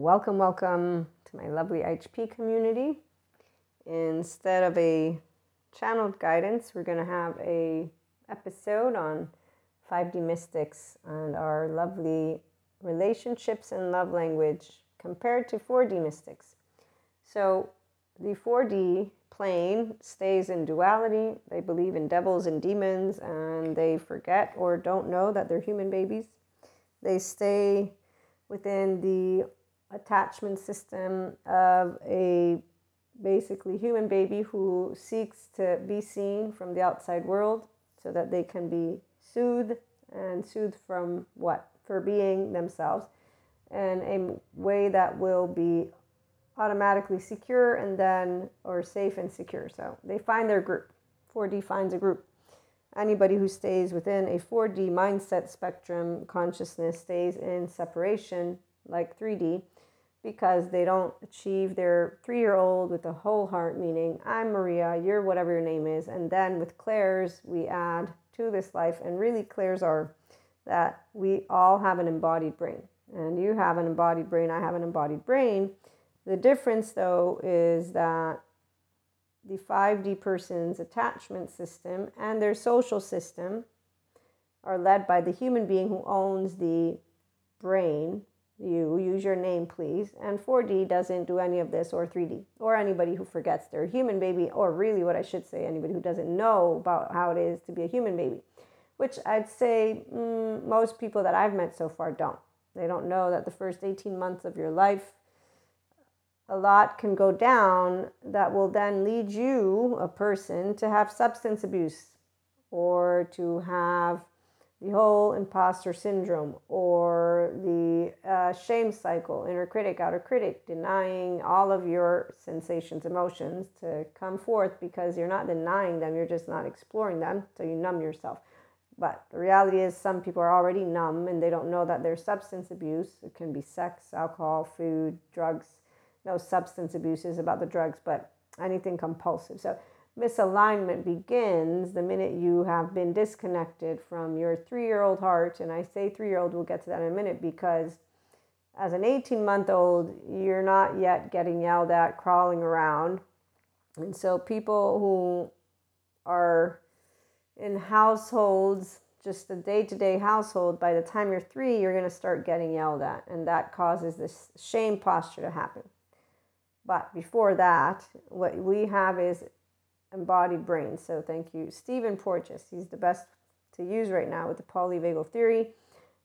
Welcome, welcome to my lovely IHP community. Instead of a channeled guidance, we're going to have a episode on 5D mystics and our lovely relationships and love language compared to 4D mystics. So, the 4D plane stays in duality. They believe in devils and demons and they forget or don't know that they're human babies. They stay within the attachment system of a basically human baby who seeks to be seen from the outside world so that they can be soothed and soothed from what? For being themselves in a way that will be automatically secure and then or safe and secure. So they find their group. 4D finds a group. Anybody who stays within a 4D mindset spectrum consciousness stays in separation like 3D because they don't achieve their three year old with a whole heart, meaning I'm Maria, you're whatever your name is. And then with clairs, we add to this life, and really, clairs are that we all have an embodied brain. And you have an embodied brain, I have an embodied brain. The difference, though, is that the 5D person's attachment system and their social system are led by the human being who owns the brain you use your name please. And 4d doesn't do any of this or 3d or anybody who forgets they're a human baby or really what i should say anybody who doesn't know about how it is to be a human baby which i'd say mm, most people that i've met so far don't. They don't know that the first 18 months of your life a lot can go down that will then lead you a person to have substance abuse or to have the whole imposter syndrome or the uh, shame cycle, inner critic, outer critic, denying all of your sensations, emotions to come forth because you're not denying them, you're just not exploring them, so you numb yourself. But the reality is, some people are already numb and they don't know that there's substance abuse. It can be sex, alcohol, food, drugs. No substance abuse is about the drugs, but anything compulsive. So misalignment begins the minute you have been disconnected from your three year old heart. And I say three year old, we'll get to that in a minute because as an 18 month old, you're not yet getting yelled at, crawling around. And so people who are in households, just the day to day household, by the time you're three, you're going to start getting yelled at. And that causes this shame posture to happen. But before that, what we have is embodied brain. So thank you, Stephen Porges. He's the best to use right now with the polyvagal theory,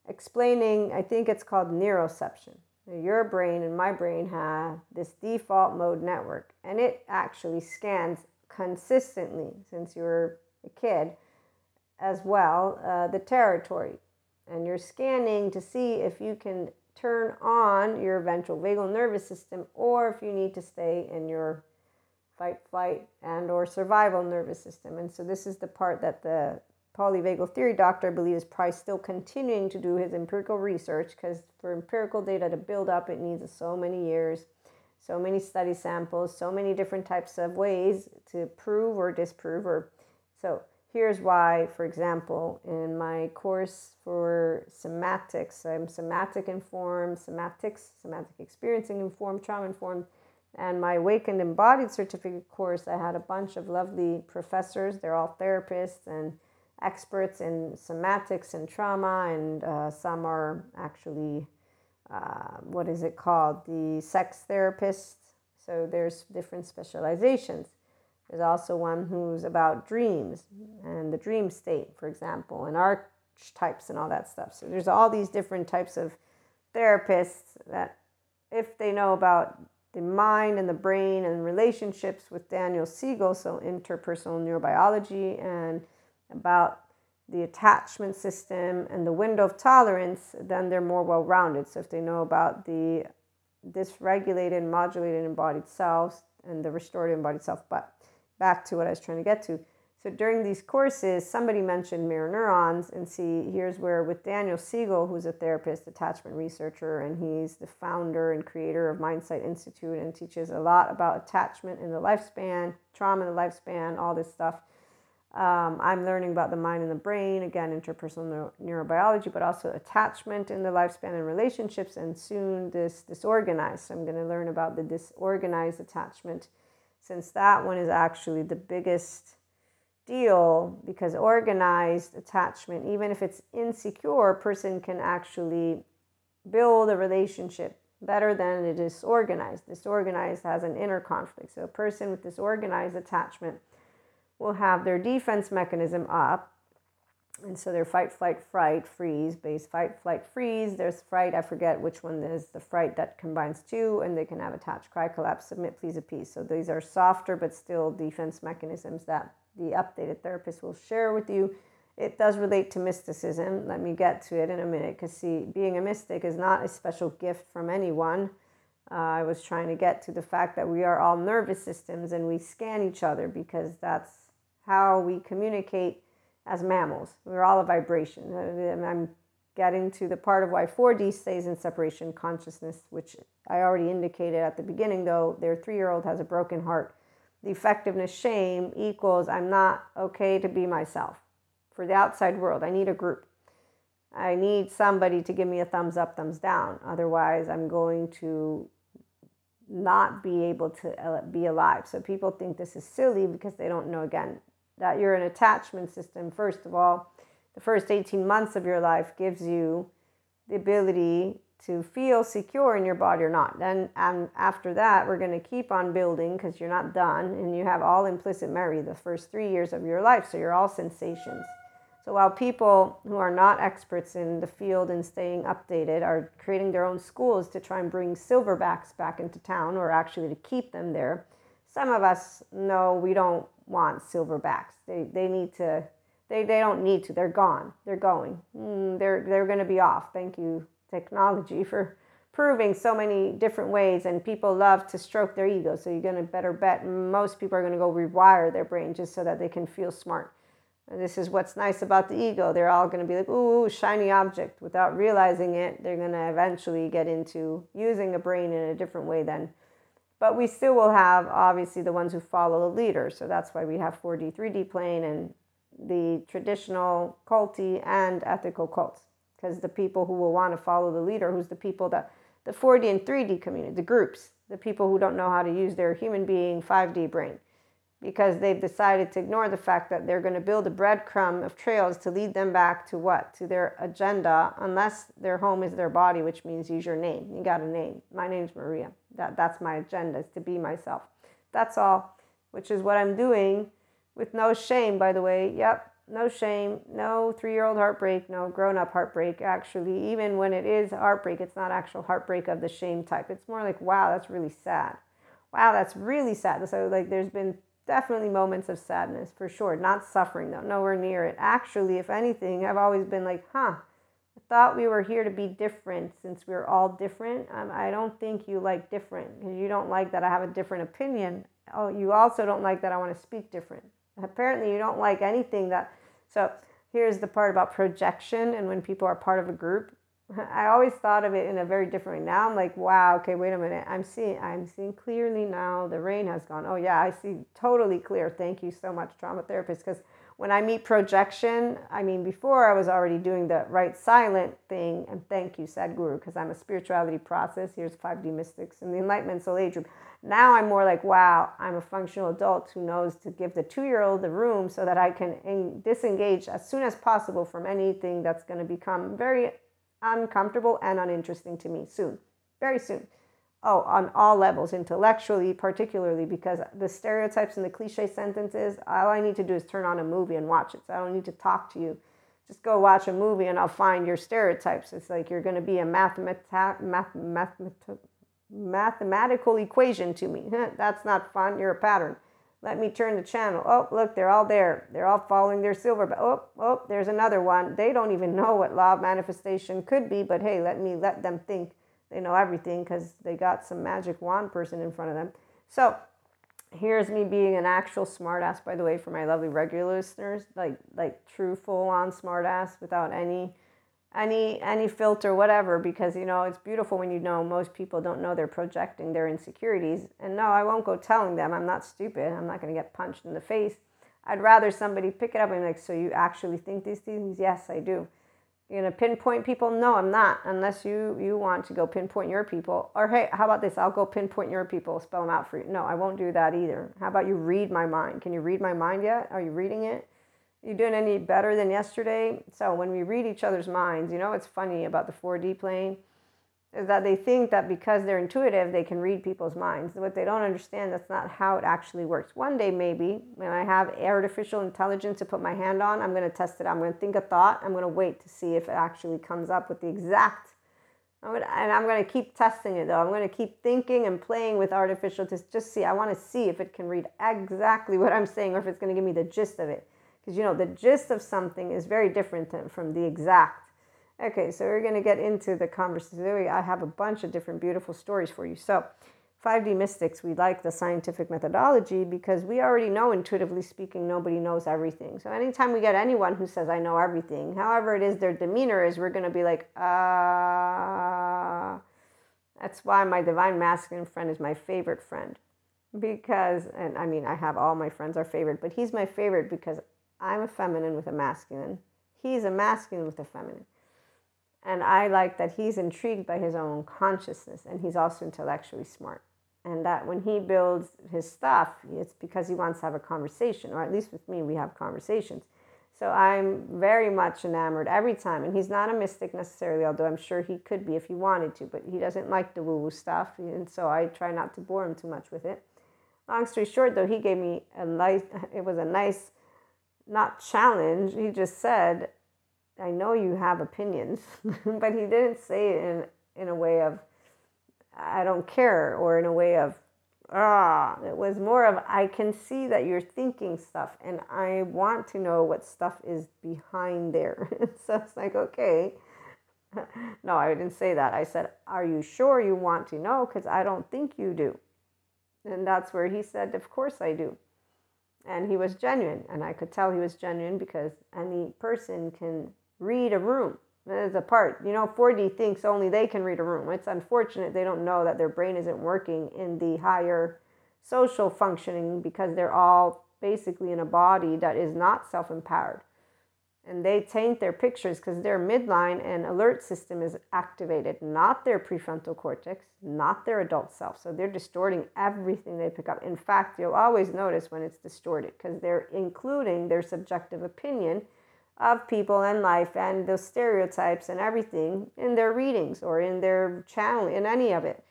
explaining, I think it's called neuroception. Your brain and my brain have this default mode network, and it actually scans consistently since you were a kid as well uh, the territory. And you're scanning to see if you can turn on your ventral vagal nervous system or if you need to stay in your fight, flight, and or survival nervous system. And so this is the part that the polyvagal theory doctor believes Price still continuing to do his empirical research because for empirical data to build up, it needs so many years, so many study samples, so many different types of ways to prove or disprove. Or so here's why, for example, in my course for somatics, I'm somatic informed, somatics, somatic experiencing informed, trauma informed and my Awakened Embodied certificate course, I had a bunch of lovely professors. They're all therapists and experts in somatics and trauma, and uh, some are actually, uh, what is it called? The sex therapists. So there's different specializations. There's also one who's about dreams and the dream state, for example, and archetypes and all that stuff. So there's all these different types of therapists that, if they know about the mind and the brain and relationships with Daniel Siegel, so interpersonal neurobiology, and about the attachment system and the window of tolerance, then they're more well rounded. So if they know about the dysregulated, modulated embodied selves and the restorative embodied self, but back to what I was trying to get to. So during these courses, somebody mentioned mirror neurons, and see, here's where with Daniel Siegel, who's a therapist, attachment researcher, and he's the founder and creator of Mindsight Institute and teaches a lot about attachment in the lifespan, trauma in the lifespan, all this stuff. Um, I'm learning about the mind and the brain, again, interpersonal neuro- neurobiology, but also attachment in the lifespan and relationships, and soon this disorganized. So I'm going to learn about the disorganized attachment, since that one is actually the biggest deal because organized attachment, even if it's insecure, person can actually build a relationship better than a disorganized. Disorganized has an inner conflict. So a person with disorganized attachment will have their defense mechanism up. And so their fight, flight, fright, freeze, base fight, flight, freeze. There's fright, I forget which one is the fright that combines two, and they can have attach, cry, collapse, submit, please, appease. So these are softer but still defense mechanisms that the updated therapist will share with you. It does relate to mysticism. Let me get to it in a minute because, see, being a mystic is not a special gift from anyone. Uh, I was trying to get to the fact that we are all nervous systems and we scan each other because that's how we communicate as mammals. We're all a vibration. Uh, I'm getting to the part of why 4D stays in separation consciousness, which I already indicated at the beginning, though their three year old has a broken heart the effectiveness shame equals I'm not okay to be myself. For the outside world, I need a group. I need somebody to give me a thumbs up, thumbs down. Otherwise, I'm going to not be able to uh, be alive. So people think this is silly because they don't know, again, that you're an attachment system. First of all, the first 18 months of your life gives you the ability to feel secure in your body or not. Then um, after that, we're going to keep on building because you're not done and you have all implicit memory the first three years of your life. So you're all sensations. So while people who are not experts in the field and staying updated are creating their own schools to try and bring silverbacks back into town or actually to keep them there, some of us know we don't want silverbacks. They, they need to, they, they don't need to. They're gone. They're going. Mm, they're they're going to be off. Thank you technology for proving so many different ways and people love to stroke their ego. So you're going to better bet most people are going to go rewire their brain just so that they can feel smart. And this is what's nice about the ego. They're all going to be like ooh shiny object. Without realizing it they're going to eventually get into using a brain in a different way then. But we still will have obviously the ones who follow the leader. So that's why we have 4d 3d plane and the traditional culty and ethical cults because the people who will want to follow the leader, who's the people that the 4D and 3D community, the groups, the people who don't know how to use their human being 5D brain, because they've decided to ignore the fact that they're going to build a breadcrumb of trails to lead them back to what? To their agenda, unless their home is their body, which means use your name. You got a name. My name's Maria. That, that's my agenda, is to be myself. That's all, which is what I'm doing with no shame, by the way. Yep, no shame, no three year old heartbreak, no grown up heartbreak. Actually, even when it is heartbreak, it's not actual heartbreak of the shame type. It's more like, wow, that's really sad. Wow, that's really sad. So, like, there's been definitely moments of sadness for sure. Not suffering, though, nowhere near it. Actually, if anything, I've always been like, huh, I thought we were here to be different since we're all different. Um, I don't think you like different because you don't like that I have a different opinion. Oh, you also don't like that I want to speak different. Apparently, you don't like anything that. So, here's the part about projection and when people are part of a group. I always thought of it in a very different way. Now I'm like, wow, okay, wait a minute. I'm seeing I'm seeing clearly now. The rain has gone. Oh yeah, I see totally clear. Thank you so much, trauma therapist. Because when I meet projection, I mean before I was already doing the right silent thing. And thank you, Sadhguru, because I'm a spirituality process. Here's 5D mystics and the Enlightenment Soul Age group. Now I'm more like, wow, I'm a functional adult who knows to give the two year old the room so that I can disengage as soon as possible from anything that's going to become very uncomfortable and uninteresting to me soon, very soon. Oh, on all levels, intellectually, particularly because the stereotypes and the cliche sentences, all I need to do is turn on a movie and watch it. So I don't need to talk to you. Just go watch a movie and I'll find your stereotypes. It's like you're going to be a mathemata- math, math, mathematical equation to me. That's not fun. You're a pattern. Let me turn the channel. Oh, look, they're all there. They're all following their silver. But oh, oh, there's another one. They don't even know what law of manifestation could be, but hey, let me let them think they know everything because they got some magic wand person in front of them. So here's me being an actual smartass, by the way, for my lovely regular listeners, like like true full on smartass without any any any filter whatever because you know it's beautiful when you know most people don't know they're projecting their insecurities and no i won't go telling them i'm not stupid i'm not going to get punched in the face I'd rather somebody pick it up and like, so you actually think these things? Yes, I do. You're gonna pinpoint people? No, I'm not, unless you you want to go pinpoint your people. Or hey, how about this? I'll go pinpoint your people, spell them out for you. No, I won't do that either. How about you read my mind? Can you read my mind yet? Are you reading it? You doing any better than yesterday? So when we read each other's minds, you know what's funny about the 4D plane? is that they think that because they're intuitive, they can read people's minds. What they don't understand, that's not how it actually works. One day, maybe, when I have artificial intelligence to put my hand on, I'm going to test it. I'm going to think a thought. I'm going to wait to see if it actually comes up with the exact. I'm gonna, and I'm going to keep testing it though. I'm going to keep thinking and playing with artificial to just see. I want to see if it can read exactly what I'm saying or if it's going to give me the gist of it. Because you know, the gist of something is very different than, from the exact Okay, so we're going to get into the conversation. I have a bunch of different beautiful stories for you. So, 5D mystics, we like the scientific methodology because we already know, intuitively speaking, nobody knows everything. So, anytime we get anyone who says, I know everything, however it is their demeanor is, we're going to be like, ah. Uh, that's why my divine masculine friend is my favorite friend. Because, and I mean, I have all my friends are favorite, but he's my favorite because I'm a feminine with a masculine. He's a masculine with a feminine. And I like that he's intrigued by his own consciousness and he's also intellectually smart. And that when he builds his stuff, it's because he wants to have a conversation, or at least with me, we have conversations. So I'm very much enamored every time. And he's not a mystic necessarily, although I'm sure he could be if he wanted to, but he doesn't like the woo woo stuff. And so I try not to bore him too much with it. Long story short, though, he gave me a nice, it was a nice, not challenge. He just said, I know you have opinions, but he didn't say it in, in a way of, I don't care, or in a way of, ah. It was more of, I can see that you're thinking stuff, and I want to know what stuff is behind there. so it's like, okay. no, I didn't say that. I said, Are you sure you want to know? Because I don't think you do. And that's where he said, Of course I do. And he was genuine. And I could tell he was genuine because any person can read a room. As a part, you know, 4D thinks only they can read a room. It's unfortunate they don't know that their brain isn't working in the higher social functioning because they're all basically in a body that is not self empowered. And they taint their pictures because their midline and alert system is activated, not their prefrontal cortex, not their adult self. So they're distorting everything they pick up. In fact, you'll always notice when it's distorted because they're including their subjective opinion of people and life and the stereotypes and everything in their readings or in their channel, in any of it.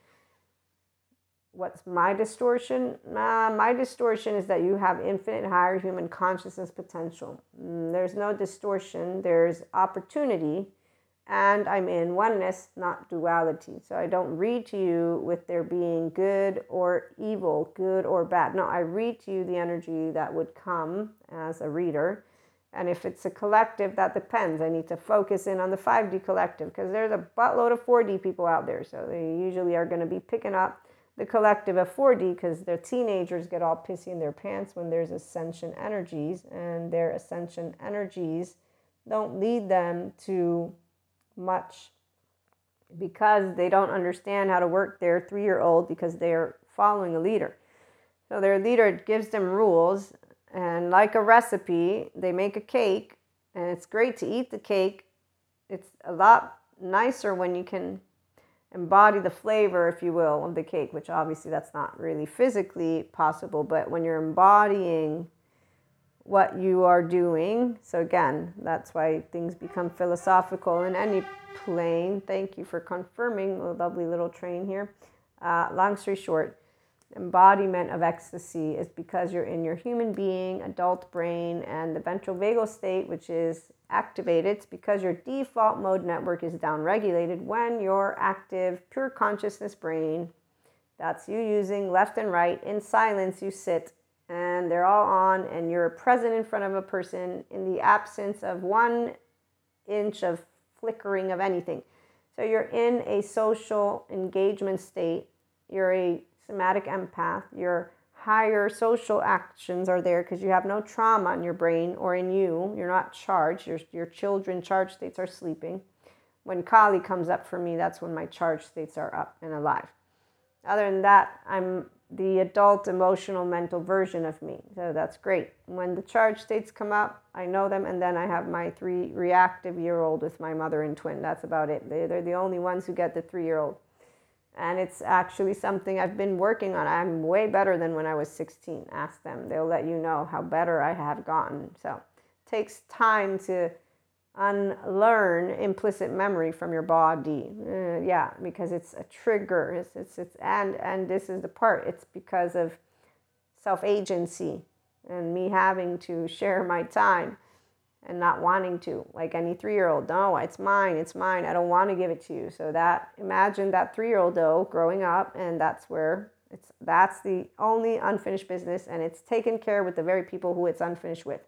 What's my distortion? Uh, my distortion is that you have infinite higher human consciousness potential. Mm, there's no distortion, there's opportunity, and I'm in oneness, not duality. So I don't read to you with there being good or evil, good or bad. No, I read to you the energy that would come as a reader and if it's a collective, that depends. I need to focus in on the 5D collective because there's a buttload of 4D people out there. So they usually are going to be picking up the collective of 4D because their teenagers get all pissy in their pants when there's ascension energies, and their ascension energies don't lead them to much because they don't understand how to work their three year old because they're following a leader. So their leader gives them rules and like a recipe, they make a cake, and it's great to eat the cake. It's a lot nicer when you can embody the flavor, if you will, of the cake, which obviously that's not really physically possible, but when you're embodying what you are doing. So, again, that's why things become philosophical in any plane. Thank you for confirming a lovely little train here. Uh, long story short, embodiment of ecstasy is because you're in your human being, adult brain, and the ventral vagal state, which is activated. It's because your default mode network is downregulated when your active, pure consciousness brain, that's you using left and right, in silence, you sit and they're all on, and you're present in front of a person in the absence of one inch of flickering of anything. So you're in a social engagement state. You're a somatic empath, your higher social actions are there because you have no trauma in your brain or in you. You're not charged. Your, your children charge states are sleeping. When Kali comes up for me, that's when my charge states are up and alive. Other than that, I'm the adult emotional mental version of me. So that's great. When the charge states come up, I know them, and then I have my three reactive year old with my mother and twin. That's about it. They, they're the only ones who get the three year old. And it's actually something I've been working on. I'm way better than when I was 16. Ask them, they'll let you know how better I have gotten. So it takes time to unlearn implicit memory from your body. Uh, yeah, because it's a trigger. It's, it's, it's, and, and this is the part it's because of self agency and me having to share my time and not wanting to, like any three year old. No, it's mine, it's mine. I don't want to give it to you. So that imagine that three year old though growing up, and that's where it's that's the only unfinished business, and it's taken care with the very people who it's unfinished with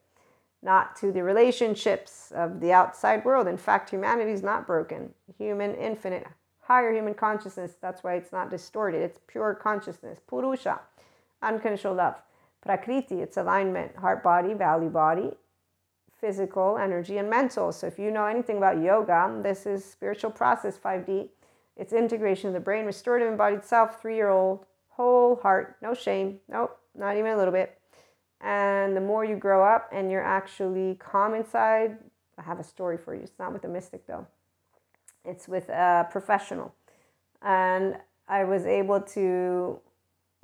not to the relationships of the outside world. In fact, humanity is not broken. Human, infinite, higher human consciousness. That's why it's not distorted. It's pure consciousness. Purusha, unconditional love. Prakriti, it's alignment, heart, body, value, body, physical, energy, and mental. So if you know anything about yoga, this is spiritual process 5D. It's integration of the brain, restorative embodied self, three year old, whole heart, no shame. Nope, not even a little bit and the more you grow up and you're actually calm inside, I have a story for you. It's not with a mystic though, it's with a professional. And I was able to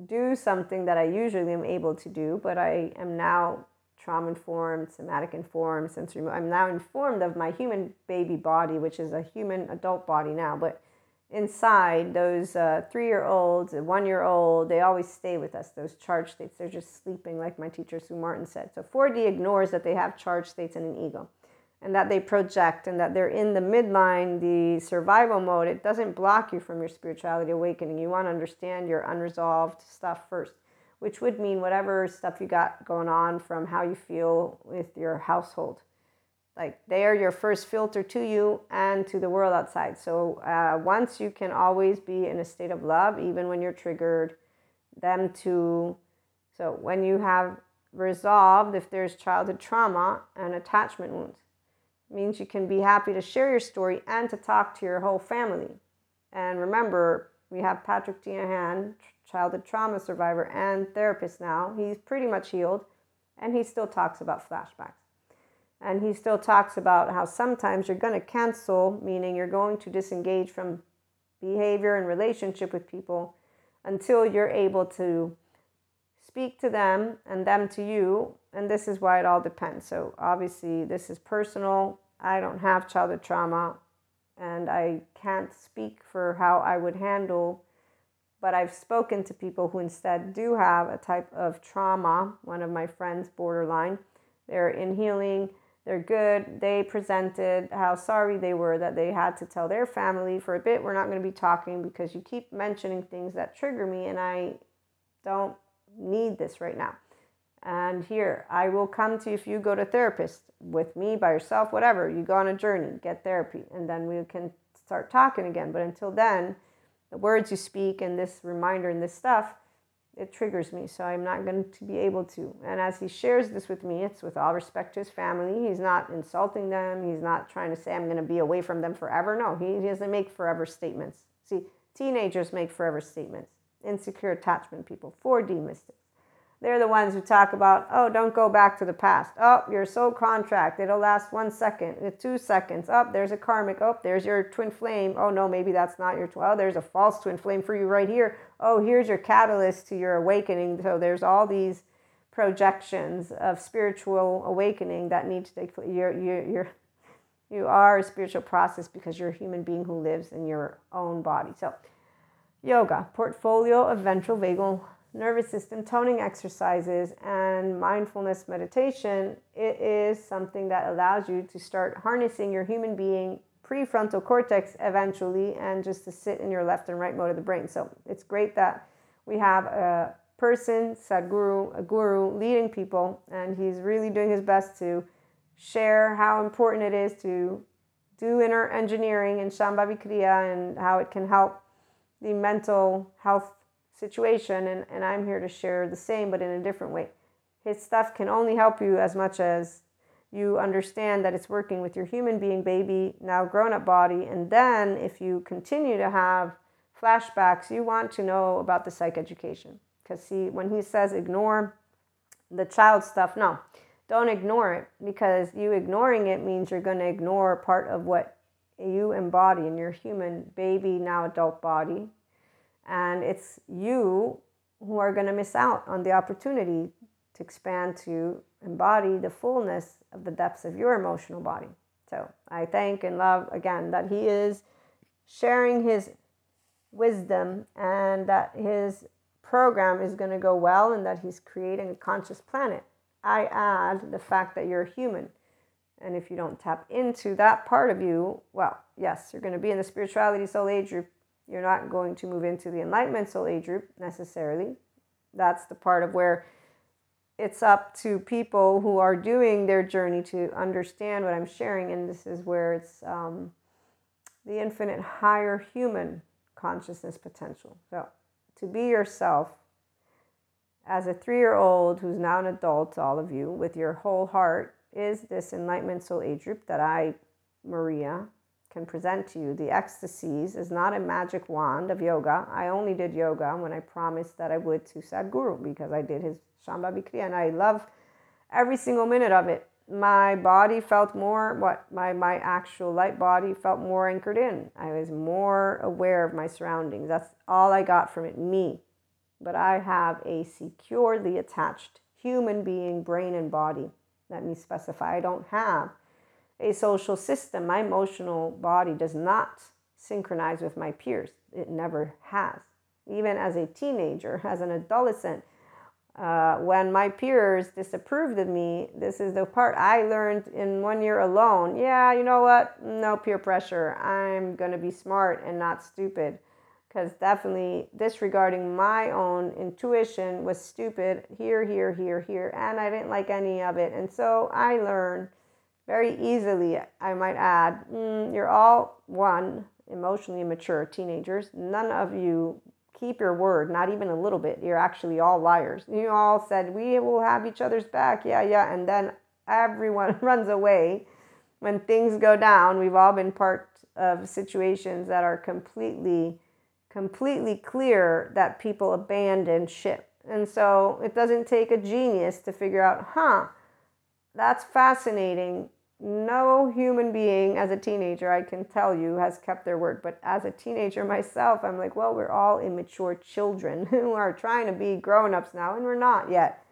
do something that I usually am able to do, but I am now trauma informed, somatic informed, sensory. I'm now informed of my human baby body, which is a human adult body now, but inside those uh, three year olds and one year old they always stay with us those charge states. They're just sleeping like my teacher sue martin said. So 4d ignores that they have charge states and an ego and that they project and that they're in the midline the survival mode. It doesn't block you from your spirituality awakening. You want to understand your unresolved stuff first which would mean whatever stuff you got going on from how you feel with your household. Like they are your first filter to you and to the world outside. So uh, once you can always be in a state of love even when you're triggered them to so when you have resolved if there's childhood trauma and attachment wounds means you can be happy to share your story and to talk to your whole family. And remember we have patrick Teahan, childhood trauma survivor and therapist now he's pretty much healed and he still talks about flashbacks and he still talks about how sometimes you're going to cancel, meaning you're going to disengage from behavior and relationship with people until you're able to speak to them and them to you. And this is why it all depends. So, obviously, this is personal. I don't have childhood trauma and I can't speak for how I would handle. But I've spoken to people who instead do have a type of trauma. One of my friends, borderline, they're in healing they're good. They presented how sorry they were that they had to tell their family for a bit. We're not going to be talking because you keep mentioning things that trigger me, and I don't need this right now. And here, I will come to you if you go to therapist with me, by yourself, whatever. You go on a journey, get therapy, and then we can start talking again. But until then, the words you speak and this reminder and this stuff it triggers me, so I'm not going to be able to. And as he shares this with me, it's with all respect to his family. He's not insulting them. He's not trying to say I'm going to be away from them forever. No, he doesn't make forever statements. See, teenagers make forever statements. Insecure attachment people, 4D mystics. They're the ones who talk about, oh, don't go back to the past. Oh, your soul contract, it'll last one second, uh, two seconds. Oh, there's a karmic. Oh, there's your twin flame. Oh, no, maybe that's not your twin. Oh, there's a false twin flame for you right here. Oh, here's your catalyst to your awakening. So there's all these projections of spiritual awakening that need to take place. You're, you're, you're, you are a spiritual process because you're a human being who lives in your own body. So, yoga, portfolio of ventral vagal nervous system toning exercises and mindfulness meditation, it is something that allows you to start harnessing your human being prefrontal cortex eventually and just to sit in your left and right mode of the brain. So it's great that we have a person, Sadhguru, a guru, leading people, and he's really doing his best to share how important it is to do inner engineering and Shambhavi Kriya and how it can help the mental health situation, and, and I'm here to share the same, but in a different way. His stuff can only help you as much as you understand that it's working with your human being baby, now grown up body. And then if you continue to have flashbacks, you want to know about the psych education. Because see, when he says ignore the child stuff, no, don't ignore it because you ignoring it means you're going to ignore part of what you embody in your human baby, now adult body. And it's you who are going to miss out on the opportunity to expand to embody the fullness of the depths of your emotional body. So I thank and love again that he is sharing his wisdom and that his program is going to go well and that he's creating a conscious planet. I add the fact that you're human. And if you don't tap into that part of you, well, yes, you're going to be in the spirituality soul age group. You're not going to move into the enlightenment soul age group necessarily. That's the part of where it's up to people who are doing their journey to understand what I'm sharing. And this is where it's um, the infinite higher human consciousness potential. So, to be yourself as a three year old who's now an adult, all of you, with your whole heart, is this enlightenment soul age group that I, Maria, can present to you. The ecstasies is not a magic wand of yoga. I only did yoga when I promised that I would to Sadhguru because I did his Shambhavi Kriya and I love every single minute of it. My body felt more what my my actual light body felt more anchored in. I was more aware of my surroundings. That's all I got from it, me. But I have a securely attached human being, brain and body. Let me specify. I don't have a social system. My emotional body does not synchronize with my peers. It never has. Even as a teenager, as an adolescent, uh, when my peers disapproved of me, this is the part I learned in one year alone. Yeah, you know what? No peer pressure. I'm going to be smart and not stupid. Because definitely disregarding my own intuition was stupid here, here, here, here. And I didn't like any of it. And so I learned very easily, I might add, mm, you're all one, emotionally immature teenagers. None of you keep your word, not even a little bit. You're actually all liars. You all said, we will have each other's back. Yeah, yeah. And then everyone runs away when things go down. We've all been part of situations that are completely, completely clear that people abandon ship. And so it doesn't take a genius to figure out, huh, that's fascinating. No human being as a teenager, I can tell you, has kept their word. But as a teenager myself, I'm like, well, we're all immature children who are trying to be grown ups now, and we're not yet.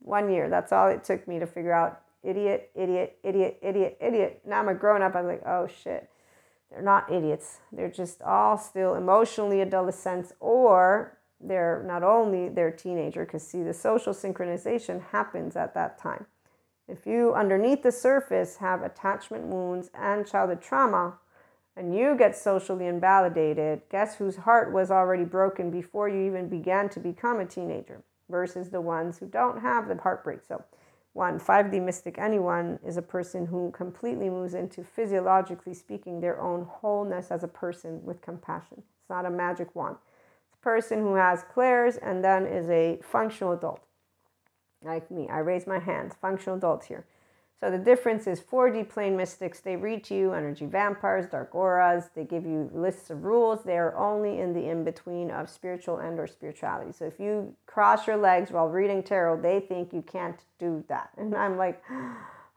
One year, that's all it took me to figure out idiot, idiot, idiot, idiot, idiot. Now I'm a grown up, I'm like, oh shit. They're not idiots. They're just all still emotionally adolescents, or they're not only their teenager, because see, the social synchronization happens at that time. If you, underneath the surface, have attachment wounds and childhood trauma, and you get socially invalidated, guess whose heart was already broken before you even began to become a teenager versus the ones who don't have the heartbreak. So, one, 5D mystic, anyone is a person who completely moves into physiologically speaking their own wholeness as a person with compassion. It's not a magic wand. It's a person who has clairs and then is a functional adult like me. I raise my hands, functional adults here. So the difference is 4D plane mystics, they read to you energy vampires, dark auras, they give you lists of rules. They are only in the in-between of spiritual and or spirituality. So if you cross your legs while reading tarot, they think you can't do that. And I'm like,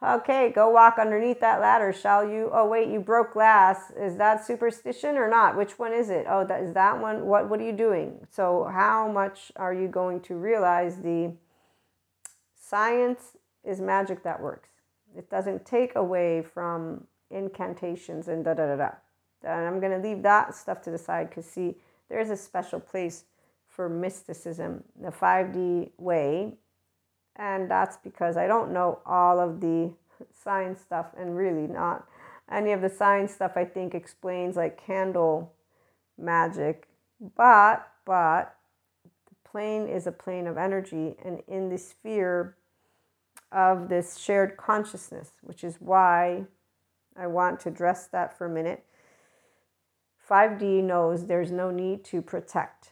okay, go walk underneath that ladder, shall you? Oh wait, you broke glass. Is that superstition or not? Which one is it? Oh, that is that one. What what are you doing? So how much are you going to realize the Science is magic that works. It doesn't take away from incantations and da da da da. And I'm going to leave that stuff to the side because, see, there's a special place for mysticism, the 5D way. And that's because I don't know all of the science stuff and really not any of the science stuff I think explains like candle magic. But, but plane is a plane of energy, and in the sphere of this shared consciousness, which is why I want to address that for a minute. 5D knows there's no need to protect.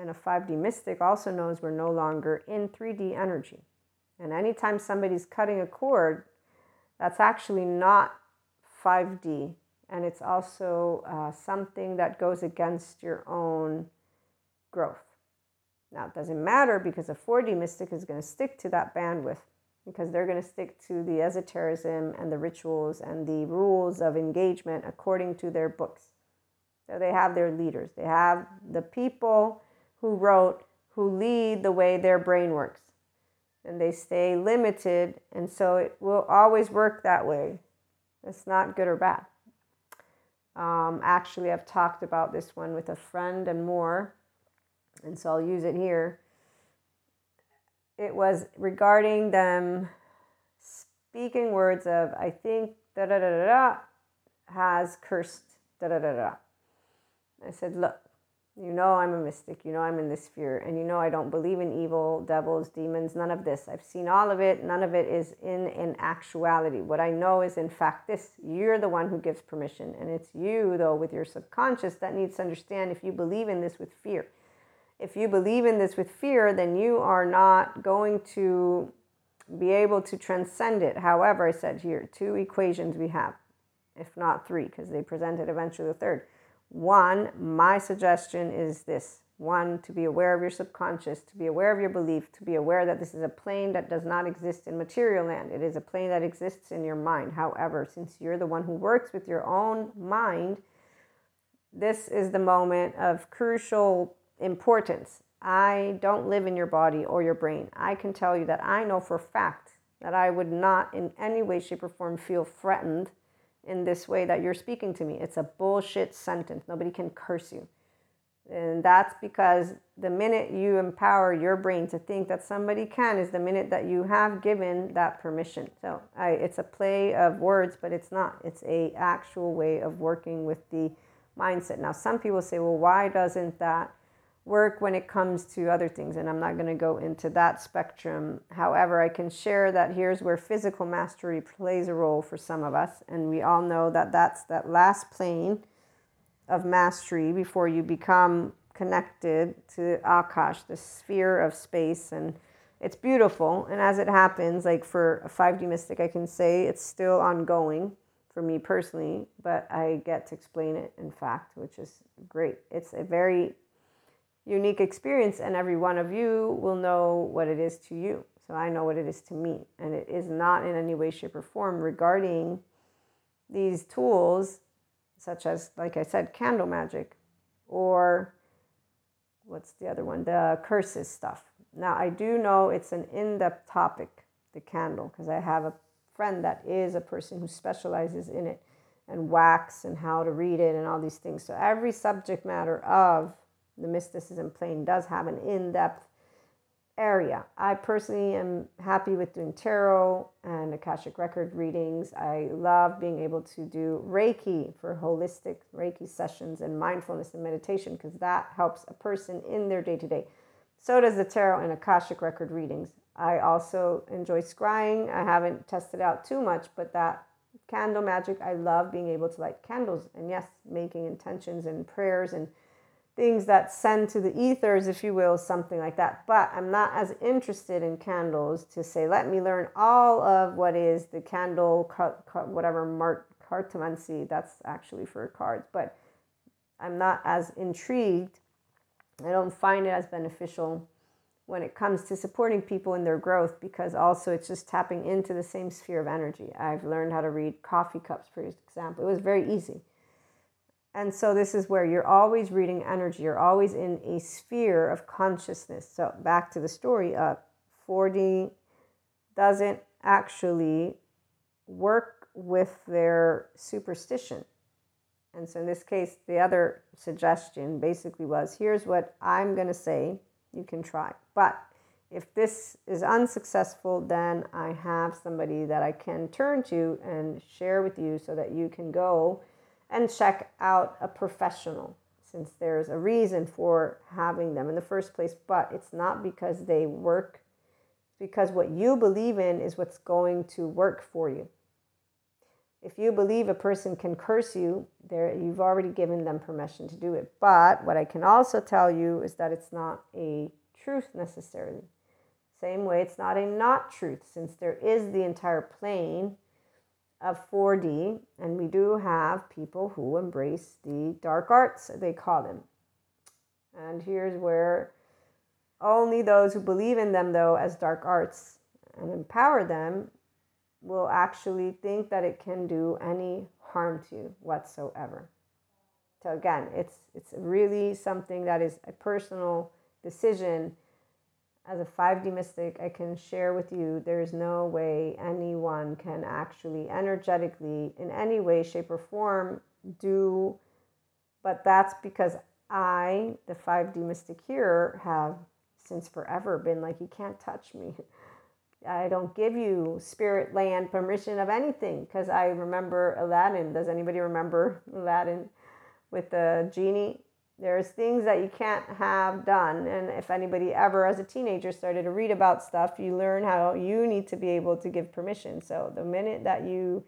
And a 5D mystic also knows we're no longer in 3D energy. And anytime somebody's cutting a cord, that's actually not 5D. And it's also uh, something that goes against your own growth. Now, it doesn't matter because a 4D mystic is going to stick to that bandwidth because they're going to stick to the esotericism and the rituals and the rules of engagement according to their books. So they have their leaders, they have the people who wrote, who lead the way their brain works. And they stay limited, and so it will always work that way. It's not good or bad. Um, actually, I've talked about this one with a friend and more, and so I'll use it here. It was regarding them speaking words of, I think, da da da da da, has cursed da da da da. I said, Look, you know I'm a mystic. You know I'm in this sphere. And you know I don't believe in evil, devils, demons, none of this. I've seen all of it. None of it is in in actuality. What I know is in fact this. You're the one who gives permission. And it's you, though, with your subconscious that needs to understand if you believe in this with fear. If you believe in this with fear, then you are not going to be able to transcend it. However, I said here, two equations we have, if not three, because they presented eventually the third one, my suggestion is this one, to be aware of your subconscious, to be aware of your belief, to be aware that this is a plane that does not exist in material land. It is a plane that exists in your mind. However, since you're the one who works with your own mind, this is the moment of crucial importance. I don't live in your body or your brain. I can tell you that I know for a fact that I would not in any way, shape, or form feel threatened in this way that you're speaking to me. It's a bullshit sentence. Nobody can curse you. And that's because the minute you empower your brain to think that somebody can is the minute that you have given that permission. So I, it's a play of words, but it's not. It's a actual way of working with the mindset. Now, some people say, well, why doesn't that work when it comes to other things. And I'm not going to go into that spectrum. However, I can share that here's where physical mastery plays a role for some of us. And we all know that that's that last plane of mastery before you become connected to Akash, the sphere of space. And it's beautiful. And as it happens, like for a 5D mystic, I can say it's still ongoing for me personally, but I get to explain it in fact, which is great. It's a very unique experience, and every one of you will know what it is to you. So I know what it is to me. And it is not in any way, shape, or form regarding these tools, such as, like I said, candle magic or what's the other one? The curses stuff. Now, I do know it's an in depth topic, the candle, because I have a friend that is a person who specializes in it and wax and how to read it and all these things. So, every subject matter of the mysticism plane does have an in-depth area. I personally am happy with doing tarot and Akashic record readings. I love being able to do Reiki for holistic Reiki sessions and mindfulness and meditation because that helps a person in their day to day. So does the tarot and Akashic record readings. I also enjoy scrying. I haven't tested out too much, but that candle magic, I love being able to light candles and yes, making intentions and prayers and things that send to the ethers, if you will, something like that. But I'm not as interested in candles to say, let me learn all of what is the candle, cut whatever, mart, cartomancy, that's actually for cards. But I'm not as intrigued. I don't find it as beneficial when it comes to supporting people in their growth because also it's just tapping into the same sphere of energy. I've learned how to read coffee cups, for example. It was very easy and so this is where you're always reading energy, you're always in a sphere of consciousness. So back to the story of 4D doesn't actually work with their superstition. And so in this case, the other suggestion basically was here's what I'm going to say, you can try. But if this is unsuccessful, then I have somebody that I can turn to and share with you so that you can go and check out a professional since there's a reason for having them in the first place, but it's not because they work, because what you believe in is what's going to work for you. If you believe a person can curse you, there you've already given them permission to do it. But what I can also tell you is that it's not a truth necessarily. Same way, it's not a not truth, since there is the entire plane of 4D, and we do have people who embrace the dark arts, they call them. And here's where Only those who believe in them, though, as dark arts and empower them will actually think that it can do any harm to you whatsoever. So again, it's it's really something that is a personal decision. As a 5D mystic, I can share with you there's no way anyone can actually energetically in any way, shape, or form do but that's because I, the 5D mystic here, have since forever been like, you can't touch me. I don't give you spirit land permission of anything because I remember Aladdin. Does anybody remember Aladdin with the genie? There's things that you can't have done. And if anybody ever, as a teenager, started to read about stuff, you learn how you need to be able to give permission. So the minute that you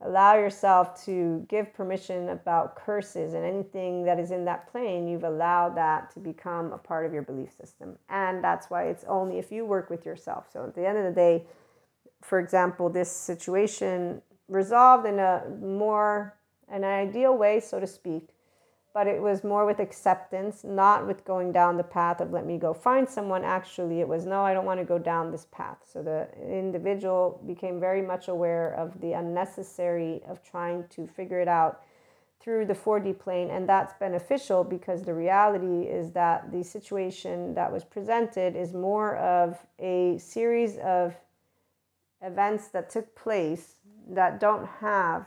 allow yourself to give permission about curses and anything that is in that plane, you've allowed that to become a part of your belief system. And that's why it's only if you work with yourself. So at the end of the day, for example, this situation resolved in a more an ideal way, so to speak, but it was more with acceptance, not with going down the path of let me go find someone. Actually, it was no, I don't want to go down this path. So the individual became very much aware of the unnecessary of trying to figure it out through the 4D plane, and that's beneficial because the reality is that the situation that was presented is more of a series of events that took place that don't have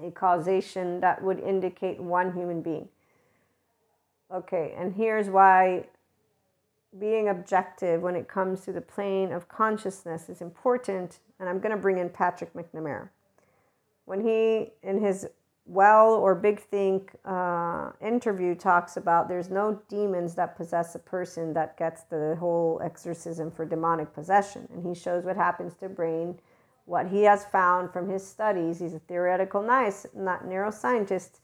a causation that would indicate one human being. Okay, and here's why being objective when it comes to the plane of consciousness is important. And I'm going to bring in Patrick McNamara. When he, in his Well or Big Think uh, interview, talks about there's no demons that possess a person that gets the whole exorcism for demonic possession. And he shows what happens to brain what he has found from his studies, he's a theoretical nice, not neuroscientist,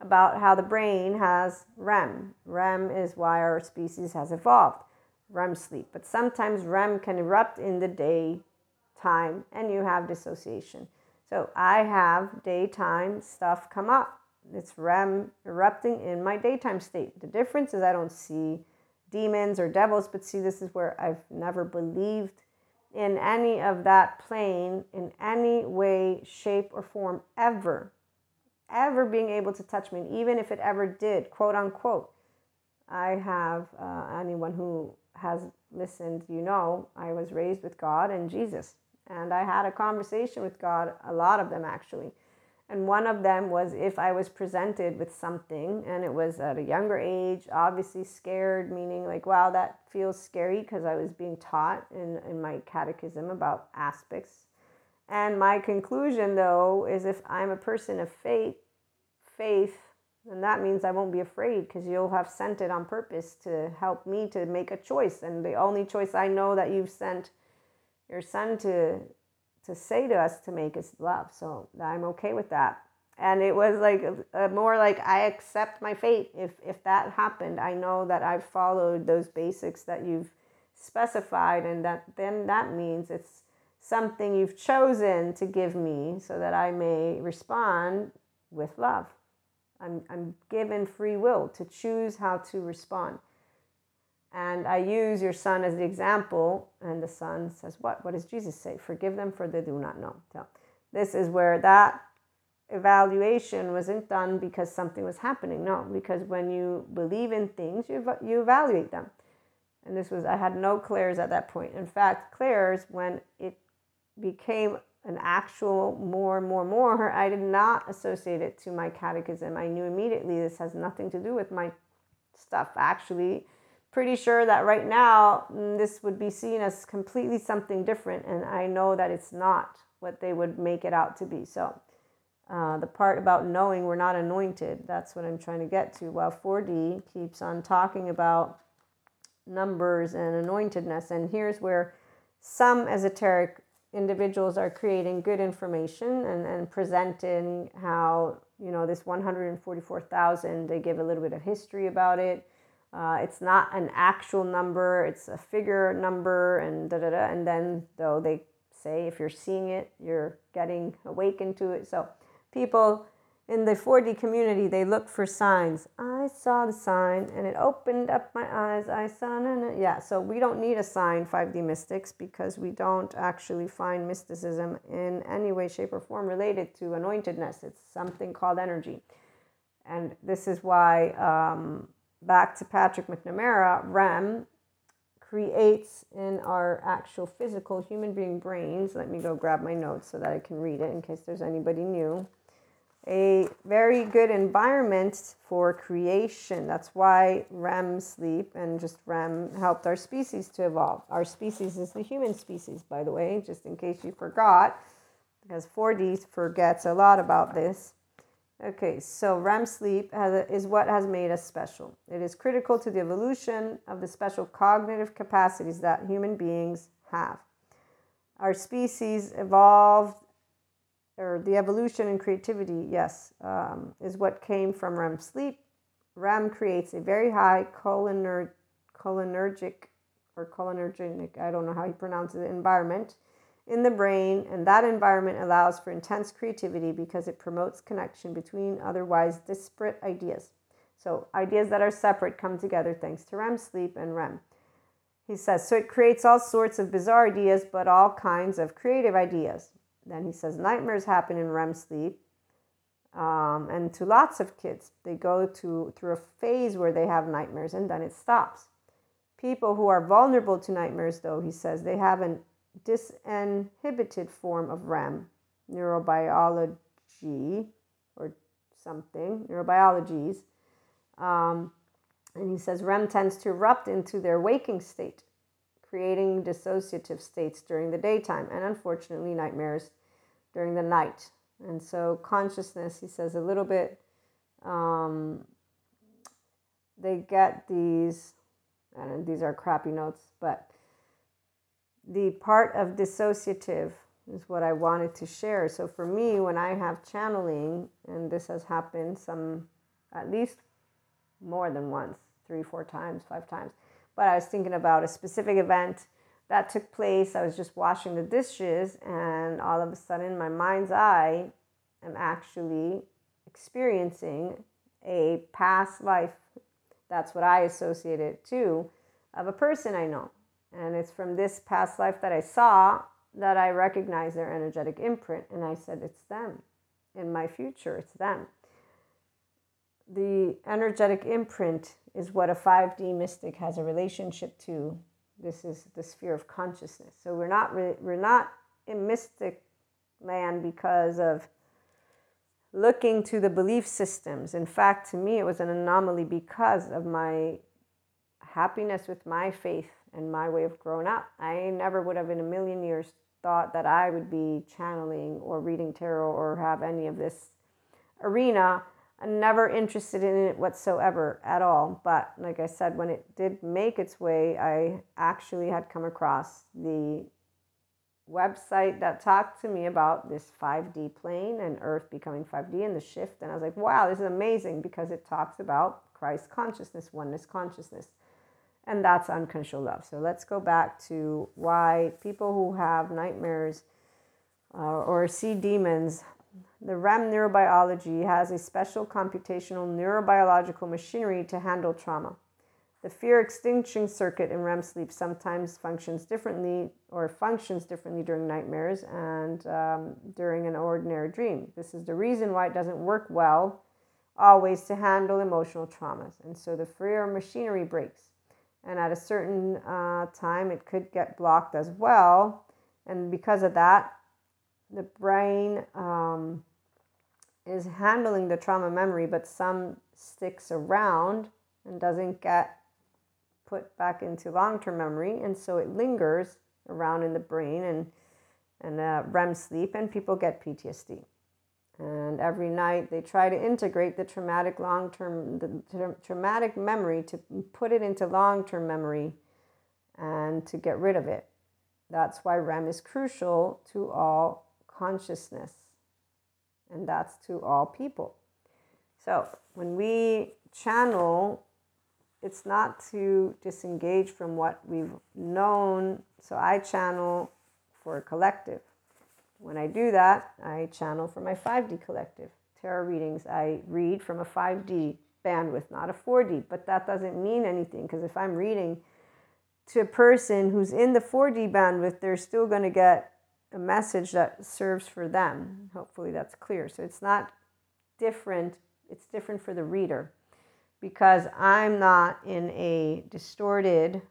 about how the brain has REM. REM is why our species has evolved, REM sleep. But sometimes REM can erupt in the daytime and you have dissociation. So I have daytime stuff come up. It's REM erupting in my daytime state. The difference is I don't see demons or devils, but see, this is where I've never believed in any of that plane in any way, shape, or form ever, ever being able to touch me, and even if it ever did, quote unquote. I have uh, anyone who has listened, you know, I was raised with God and Jesus, and I had a conversation with God, a lot of them actually and one of them was if I was presented with something and it was at a younger age, obviously scared, meaning like, wow, that feels scary because I was being taught in, in my catechism about aspects. And my conclusion, though, is if I'm a person of faith, faith, then that means I won't be afraid because you'll have sent it on purpose to help me to make a choice. And the only choice I know that you've sent your son to to say to us to make us love. So I'm okay with that. And it was like a, a more like I accept my fate. If if that happened, I know that I've followed those basics that you've specified, and that then that means it's something you've chosen to give me so that I may respond with love. I'm, I'm given free will to choose how to respond. And I use your son as the example, and the son says, What? What does Jesus say? Forgive them for they do not know. So this is where that evaluation wasn't done because something was happening. No, because when you believe in things, you, you evaluate them. And this was, I had no clairs at that point. In fact, clairs, when it became an actual more, and more, more, I did not associate it to my catechism. I knew immediately this has nothing to do with my stuff. Actually, pretty sure that right now mm, this would be seen as completely something different, and I know that it's not what they would make it out to be. So, uh, the part about knowing we're not anointed, that's what I'm trying to get to. While 4D keeps on talking about numbers and anointedness, and here's where some esoteric individuals are creating good information and, and presenting how, you know, this 144,000, they give a little bit of history about it uh, it's not an actual number, it's a figure number, and da da da. And then, though, they say if you're seeing it, you're getting awakened to it. So, people in the 4D community, they look for signs. I saw the sign and it opened up my eyes. I saw, no, no. yeah. So we don't need a sign, 5D mystics, because we don't actually find mysticism in any way, shape, or form related to anointedness. It's something called energy. And this is why, um, back to Patrick McNamara, REM creates in our actual physical human being brains. Let me go grab my notes so that I can read it in case there's anybody new a very good environment for creation. That's why REM sleep and just REM helped our species to evolve. Our species is the human species, by the way, just in case you forgot, because 4D forgets a lot about this. Okay, so REM sleep a, is what has made us special. It is critical to the evolution of the special cognitive capacities that human beings have. Our species evolved or the evolution and creativity, yes, um, is what came from REM sleep. REM creates a very high cholinergic or cholinergic, I don't know how you pronounce it, environment in the brain, and that environment allows for intense creativity because it promotes connection between otherwise disparate ideas. So, ideas that are separate come together thanks to REM sleep and REM. He says, so it creates all sorts of bizarre ideas, but all kinds of creative ideas. Then he says nightmares happen in REM sleep. Um, and to lots of kids, they go to through a phase where they have nightmares and then it stops. People who are vulnerable to nightmares, though, he says they have a disinhibited form of REM, neurobiology or something, neurobiologies. Um, and he says REM tends to erupt into their waking state creating dissociative states during the daytime and unfortunately nightmares during the night. And so, consciousness, he says, a little bit, um, they get these, and these are crappy notes, but the part of dissociative is what I wanted to share. So, for me, when I have channeling, and this has happened some, at least more than once, three, four times, five times but I was thinking about a specific event that took place. I was just washing the dishes, and all of a sudden, my mind's eye, I'm actually experiencing a past life. That's what I associate it to of a person I know. And it's from this past life that I saw that I recognize their energetic imprint. And I said, It's them. In my future, it's them. The energetic imprint is what a 5D mystic has a relationship to. This is the sphere of consciousness. So we're not re- we're not in mystic land because of looking to the belief systems. In fact, to me, it was an anomaly because of my happiness with my faith and my way of growing up. I never would have in a million years thought that I would be channeling or reading tarot or have any of this arena I'm never interested in it whatsoever at all. But like I said, when it did make its way, I actually had come across the website that talked to me about this 5D plane and Earth becoming 5D and the shift. And I was like, wow, this is amazing because it talks about Christ consciousness, oneness consciousness. And that's unconditional love. So let's go back to why people who have nightmares uh, or see demons the REM neurobiology has a special computational neurobiological machinery to handle trauma. The fear extinction circuit in REM sleep sometimes functions differently or functions differently during nightmares and um, during an ordinary dream. This is the reason why it doesn't work well always to handle emotional traumas. And so the fear machinery breaks. And at a certain uh, time, it could get blocked as well. And because of that, the brain um, is handling the trauma memory, but some sticks around and doesn't get put back into long term memory. And so it lingers around in the brain and, and uh, REM sleep, and people get PTSD. And every night they try to integrate the traumatic long term, the tra- traumatic memory to put it into long term memory and to get rid of it. That's why REM is crucial to all consciousness, and that's to all people. So when we channel, it's not to disengage from what we've known. So I channel for a collective. When I do that, I channel for my 5D collective. tarot readings, I read from a 5D bandwidth, not a 4D. But that doesn't mean anything because if I'm reading to a person who's in the 4D bandwidth, they're still going to get a message that serves for them. Hopefully that's clear. So it's not different, it's different for the reader because I'm not in a distorted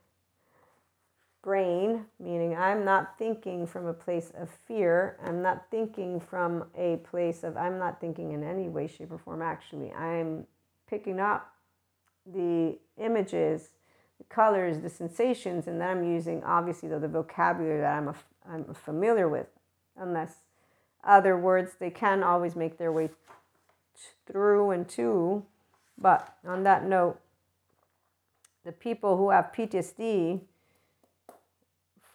brain, meaning I'm not thinking from a place of fear. I'm not thinking from a place of, I'm not thinking in any way, shape, or form, actually. I'm picking up the images, the colors, the sensations, and then I'm using, obviously, though, the vocabulary that I'm, a, I'm familiar with, unless other words, they can always make their way through and to. But on that note, the people who have PTSD,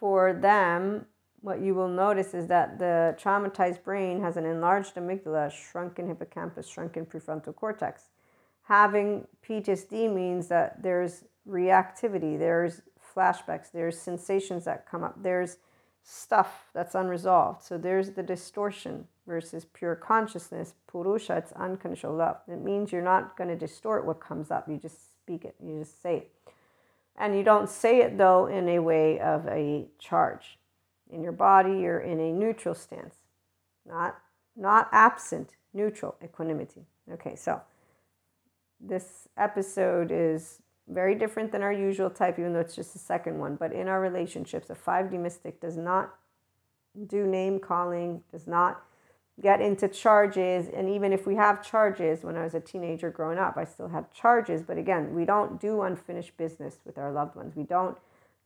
for them, what you will notice is that the traumatized brain has an enlarged amygdala, shrunken hippocampus, shrunken prefrontal cortex. Having PTSD means that there's reactivity, there's flashbacks, there's sensations that come up, there's stuff that's unresolved. So there's the distortion versus pure consciousness. Purusha, it's unconditional love. It means you're not going to distort what comes up, you just speak it, you just say it. And you don't say it though in a way of a charge. In your body, you're in a neutral stance, not, not absent, neutral equanimity. Okay, so this episode is very different than our usual type, even though it's just the second one. But in our relationships, a 5D mystic does not do name calling, does not get into charges. And even if we have charges, when I was a teenager growing up, I still had charges. But again, we don't do unfinished business with our loved ones. We don't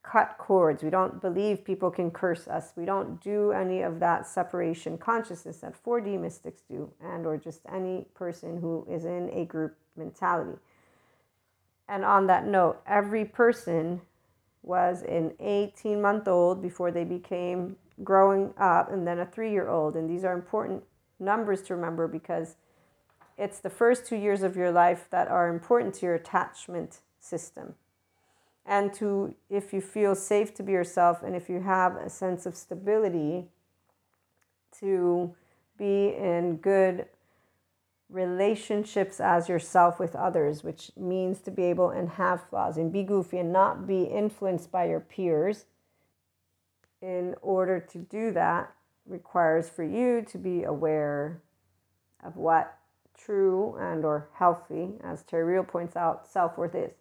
cut cords. We don't believe people can curse us. We don't do any of that separation consciousness that 4D mystics do, and or just any person who is in a group mentality. And on that note, every person was an 18 month old before they became growing up, and then a three year old. And these are important numbers to remember because it's the first two years of your life that are important to your attachment system. And to, if you feel safe to be yourself and if you have a sense of stability, to be in good relationships as yourself with others, which means to be able and have flaws and be goofy and not be influenced by your peers in order to do that requires for you to be aware of what true and or healthy as terry real points out self-worth is.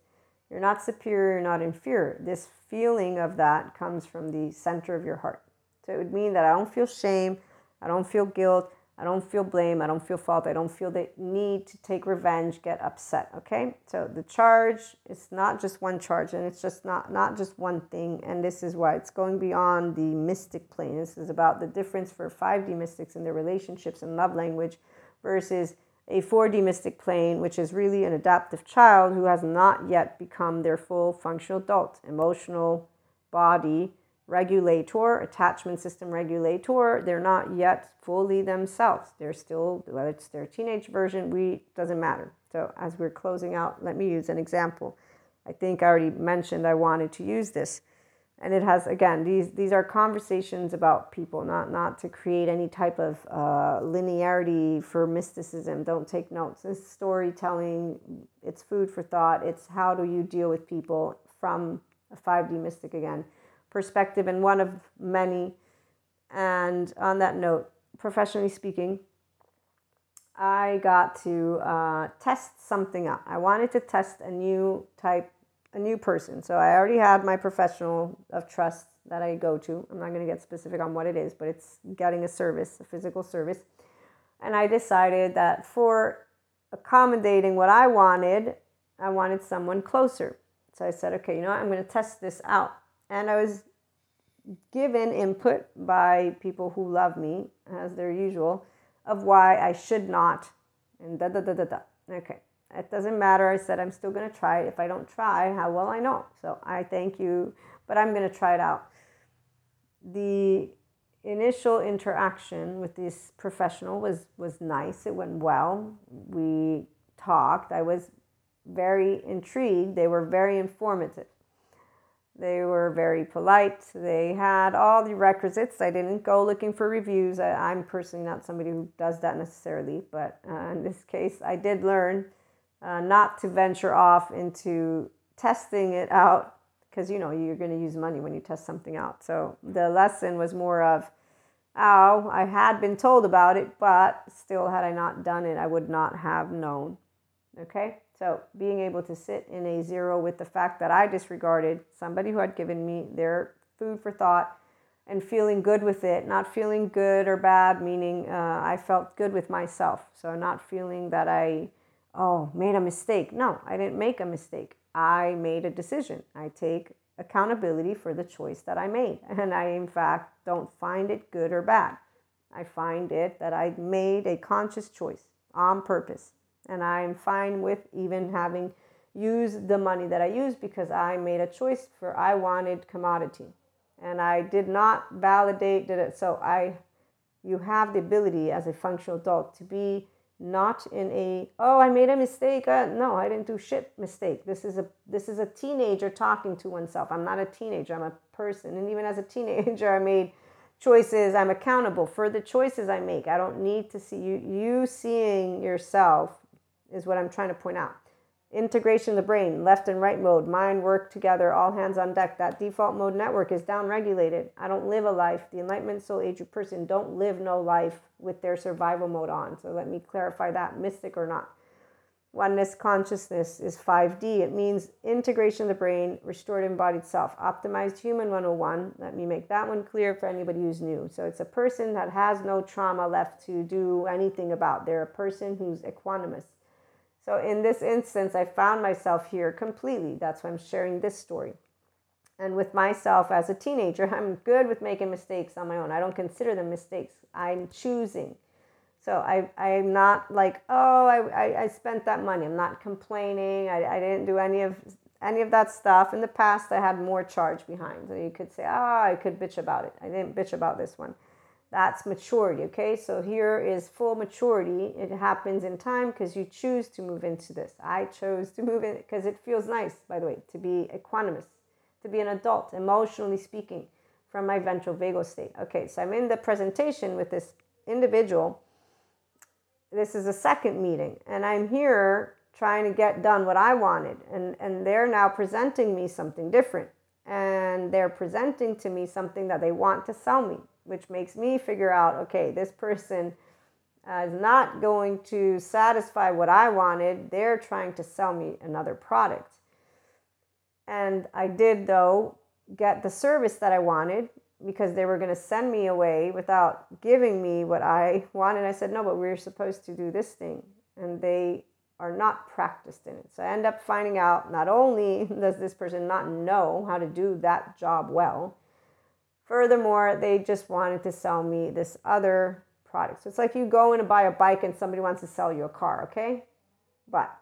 You're not superior you're not inferior. This feeling of that comes from the center of your heart. So it would mean that i don't feel shame i don't feel guilt I don't feel blame. I don't feel fault. I don't feel the need to take revenge, get upset. Okay. So the charge is not just one charge and it's just not, not just one thing. And this is why it's going beyond the mystic plane. This is about the difference for 5D mystics in their relationships and love language versus a 4D mystic plane, which is really an adaptive child who has not yet become their full functional adult, emotional body regulator, attachment system regulator, they're not yet fully themselves. They're still, whether it's their teenage version, we doesn't matter. So as we're closing out, let me use an example. I think I already mentioned I wanted to use this. And it has again these these are conversations about people, not not to create any type of uh, linearity for mysticism. Don't take notes. It's storytelling. It's food for thought. It's how do you deal with people from a 5D mystic again perspective and one of many. And on that note, professionally speaking, I got to uh, test something out. I wanted to test a new type, a new person. So I already had my professional of trust that I go to. I'm not going to get specific on what it is, but it's getting a service, a physical service. And I decided that for accommodating what I wanted, I wanted someone closer. So I said, okay, you know what? I'm going to test this out and I was given input by people who love me, as their usual, of why I should not, and da da da da da. Okay, it doesn't matter. I said I'm still going to try it. If I don't try, how will I know? So I thank you, but I'm going to try it out. The initial interaction with this professional was was nice. It went well. We talked. I was very intrigued. They were very informative. They were very polite. They had all the requisites. I didn't go looking for reviews. I, am personally not somebody who does that necessarily, but uh, in this case, I did learn uh, not to venture off into testing it out because you know you're going to use money when you test something out. So the lesson was more of, oh, I had been told about it, but still, had I not done it, I would not have known. Okay. So being able to sit in a zero with the fact that I disregarded somebody who had given me their food for thought and feeling good with it, not feeling good or bad, meaning uh, I felt good with myself. So not feeling that I, oh, made a mistake. No, I didn't make a mistake. I made a decision. I take accountability for the choice that I made. And I, in fact, don't find it good or bad. I find it that I made a conscious choice on purpose and I'm fine with even having used the money that I used because I made a choice for I wanted commodity. And I did not validate it. So I you have the ability as a functional adult to be not in a oh I made a mistake. Uh, no, I didn't do shit mistake. This is a this is a teenager talking to oneself. I'm not a teenager. I'm a person. And even as a teenager, I made choices. I'm accountable for the choices I make. I don't need to see you you seeing yourself is what I'm trying to point out. Integration of the brain, left and right mode, mind work together, all hands on deck. That default mode network is down regulated. I don't live a life. The enlightenment soul age person don't live no life with their survival mode on. So let me clarify that, mystic or not. Oneness consciousness is 5D. It means integration of the brain, restored embodied self, optimized human 101. Let me make that one clear for anybody who's new. So it's a person that has no trauma left to do anything about. They're a person who's equanimous. So in this instance, I found myself here completely. That's why I'm sharing this story. And with myself as a teenager, I'm good with making mistakes on my own. I don't consider them mistakes. I'm choosing. So I, I'm not like, oh, I, I, I spent that money. I'm not complaining. I, I didn't do any of any of that stuff. In the past, I had more charge behind. So you could say, oh, I could bitch about it. I didn't bitch about this one. That's maturity, okay? So here is full maturity. It happens in time because you choose to move into this. I chose to move in because it feels nice, by the way, to be equanimous, to be an adult, emotionally speaking, from my ventral vagal state. Okay, so I'm in the presentation with this individual. This is a second meeting, and I'm here trying to get done what I wanted, and, and they're now presenting me something different. And they're presenting to me something that they want to sell me which makes me figure out okay, this person uh, is not going to satisfy what I wanted. They're trying to sell me another product. And I did, though, get the service that I wanted because they were going to send me away without giving me what I wanted. I said, no, but we we're supposed to do this thing. And they are not practiced in it. So I end up finding out not only does this person not know how to do that job well, Furthermore, they just wanted to sell me this other product. So it's like you go in and buy a bike and somebody wants to sell you a car, okay? But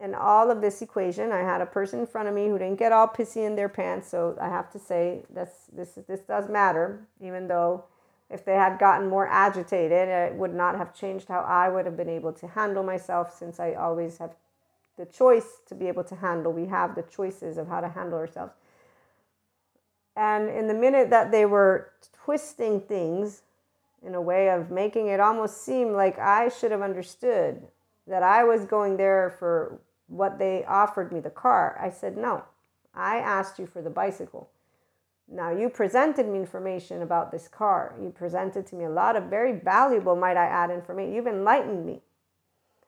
in all of this equation, I had a person in front of me who didn't get all pissy in their pants. So I have to say this this this does matter, even though if they had gotten more agitated, it would not have changed how I would have been able to handle myself since I always have the choice to be able to handle. We have the choices of how to handle ourselves. And in the minute that they were twisting things in a way of making it almost seem like I should have understood that I was going there for what they offered me the car, I said, No, I asked you for the bicycle. Now, you presented me information about this car. You presented to me a lot of very valuable, might I add, information. You've enlightened me.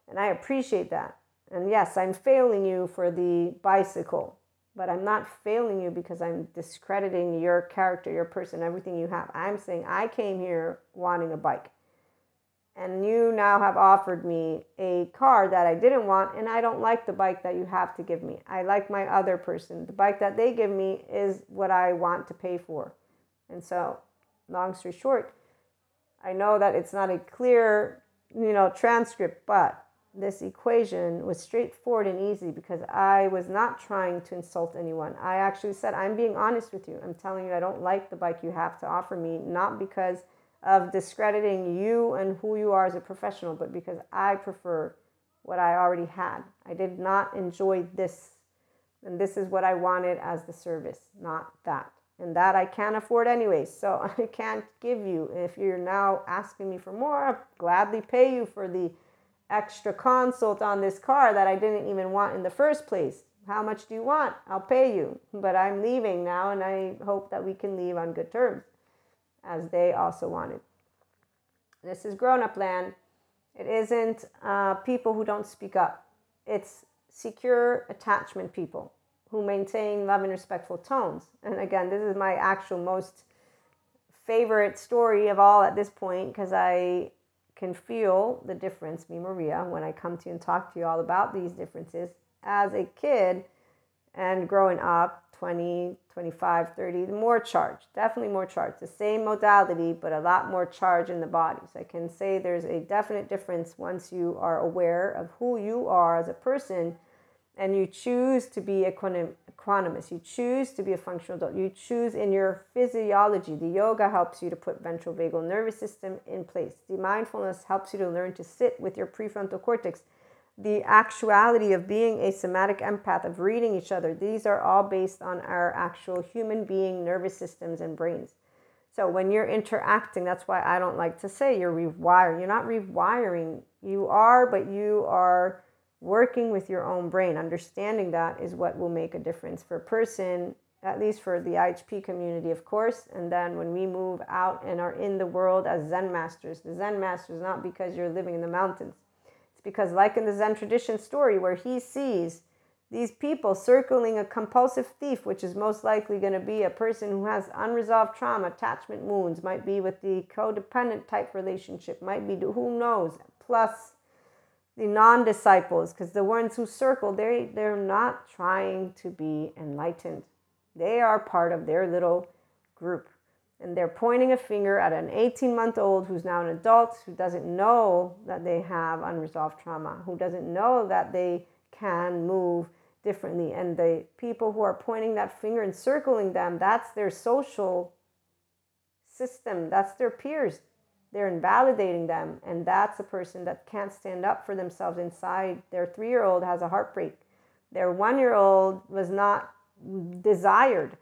And I appreciate that. And yes, I'm failing you for the bicycle but I'm not failing you because I'm discrediting your character, your person, everything you have. I'm saying I came here wanting a bike. And you now have offered me a car that I didn't want, and I don't like the bike that you have to give me. I like my other person. The bike that they give me is what I want to pay for. And so, long story short, I know that it's not a clear, you know, transcript, but this equation was straightforward and easy because I was not trying to insult anyone. I actually said, I'm being honest with you. I'm telling you, I don't like the bike you have to offer me, not because of discrediting you and who you are as a professional, but because I prefer what I already had. I did not enjoy this And this is what I wanted as the service, not that. And that I can't afford anyway. So I can't give you. If you're now asking me for more, I'll gladly pay you for the extra consult on this car that I didn't even want in the first place. How much do you want? I'll pay you. But I'm leaving now, and I hope that we can leave on good terms, as they also wanted. This is grown up land. It isn't uh, people who don't speak up, it's secure attachment people who maintain love and respectful tones. And again, this is my actual most favorite story of all at this point because I can feel the difference, me, Maria, when I come to you and talk to you all about these differences as a kid and growing up 20 25 30 more charge definitely more charge the same modality but a lot more charge in the body. So i can say there's a definite difference once you are aware of who you are as a person and you choose to be equanimous you choose to be a functional adult you choose in your physiology the yoga helps you to put ventral vagal nervous system in place the mindfulness helps you to learn to sit with your prefrontal cortex the actuality of being a somatic empath, of reading each other, these are all based on our actual human being nervous systems and brains. So when you're interacting, that's why I don't like to say you're rewiring. You're not rewiring. You are, but you are working with your own brain. Understanding that is what will make a difference for a person, at least for the IHP community, of course. And then when we move out and are in the world as Zen masters, the Zen masters, not because you're living in the mountains it's because, like in the Zen tradition story, where he sees these people circling a compulsive thief, which is most likely going to be a person who has unresolved trauma, attachment wounds, might be with the codependent type relationship, might be who knows, plus the non disciples, because the ones who circle, they, they're not trying to be enlightened. They are part of their little group and they're pointing a finger at an 18 month old who's now an adult who doesn't know that they have unresolved trauma, who doesn't know that they can move differently. And the people who are pointing that finger and circling them, that's their social system, that's their peers. They're invalidating them. And that's a person that can't stand up for themselves inside. Their three year old has a heartbreak. Their one year old was not desired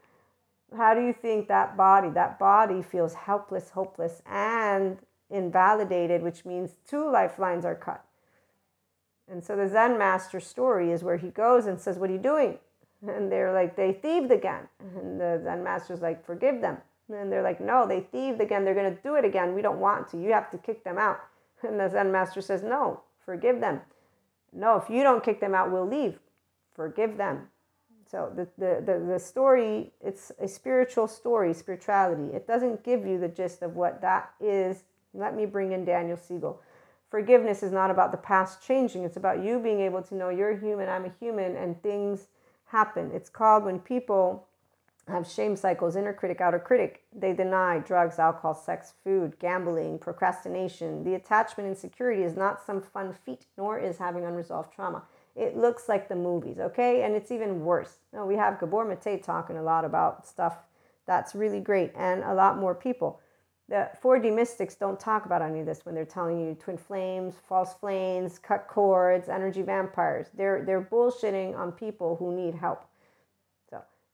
how do you think that body that body feels helpless hopeless and invalidated which means two lifelines are cut and so the zen master story is where he goes and says what are you doing and they're like they thieved again and the zen master's like forgive them and they're like no they thieved again they're going to do it again we don't want to you have to kick them out and the zen master says no forgive them no if you don't kick them out we'll leave forgive them so the, the, the, the story, it's a spiritual story, spirituality. It doesn't give you the gist of what that is. Let me bring in Daniel Siegel. Forgiveness is not about the past changing. It's about you being able to know you're human, I'm a human, and things happen. It's called when people have shame cycles, inner critic, outer critic. They deny drugs, alcohol, sex, food, gambling, procrastination. The attachment insecurity is not some fun feat, nor is having unresolved trauma it looks like the movies, okay? And it's even worse. Now, we have Gabor Mate talking a lot about stuff that's really great and a lot more people. The 4D mystics don't talk about any of this when they're telling you twin flames, false flames, cut cords, energy vampires. They're, they're bullshitting on people who need help.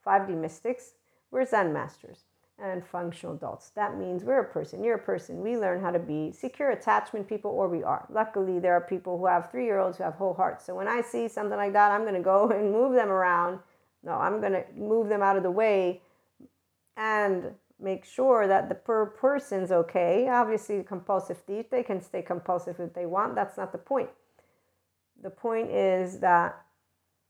So, 5D mystics, we're Zen masters and functional adults. That means we're a person, you're a person. We learn how to be secure attachment people, or we are. Luckily, there are people who have three year olds who have whole hearts. So when I see something like that, I'm going to go and move them around. No, I'm going to move them out of the way and make sure that the per person's okay. Obviously, compulsive thief, they can stay compulsive if they want. That's not the point. The point is that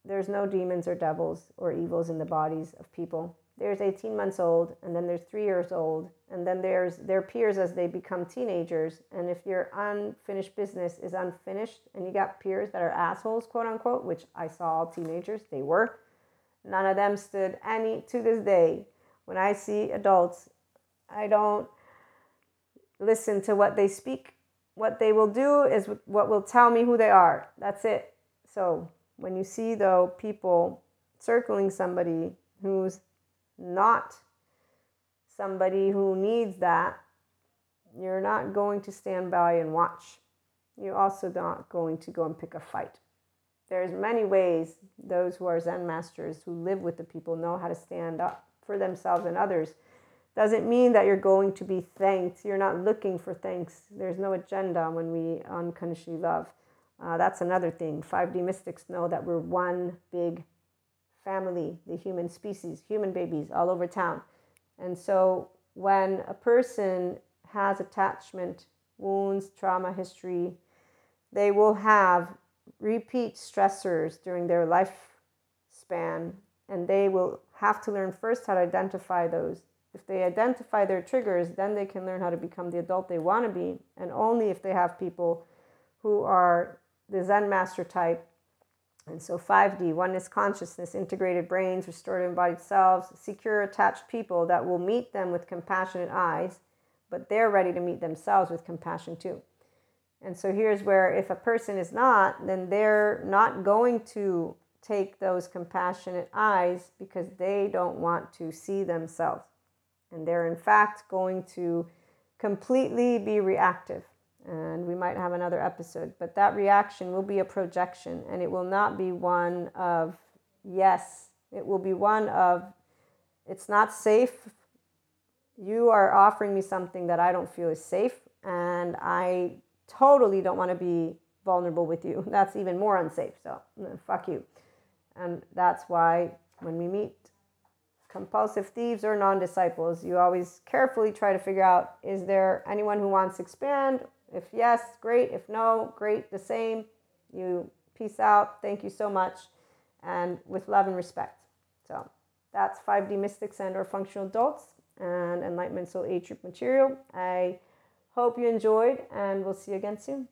there's no demons or devils or evils in the bodies of people. There's 18 months old and then there's three years old and then there's their peers as they become teenagers and if your unfinished business is unfinished and you got peers that are assholes quote unquote which i saw all teenagers they were none of them stood any to this day. When i see adults i don't listen to what they speak. What they will do is what will tell me who they are. That's it. So when you see though people circling somebody who's not somebody who needs that, you're not going to stand by and watch. You're also not going to go and pick a fight. there's many ways those who are Zen masters who live with the people know how to stand up for themselves and others. Doesn't mean that you're going to be thanked. You're not looking for thanks. There's no agenda when we unconditionally love. Uh, that's another thing. 5D mystics know that we're one big family, the human species, human babies all over town. And so when a person has attachment, wounds, trauma history, they will have repeat stressors during their lifespan, and they will have to learn first how to identify those. If they identify their triggers, then they can learn how to become the adult they want to be, and only if they have people who are the Zen master type. And so 5D, oneness consciousness, integrated brains, restored embodied selves, secure attached people that will meet them with compassionate eyes, but they're ready to meet themselves with compassion too. And so here's where if a person is not, then they're not going to take those compassionate eyes because they don't want to see themselves. And they're in fact going to completely be reactive. And we might have another episode, but that reaction will be a projection and it will not be one of yes, it will be one of it's not safe. You are offering me something that I don't feel is safe, and I totally don't want to be vulnerable with you. That's even more unsafe. So, mm, fuck you. And that's why when we meet compulsive thieves or non disciples, you always carefully try to figure out is there anyone who wants to expand? If yes, great. If no, great, the same. You peace out. Thank you so much. And with love and respect. So that's 5D mystics and or functional adults and enlightenment soul age group material. I Hope you enjoyed, and we'll see you again soon.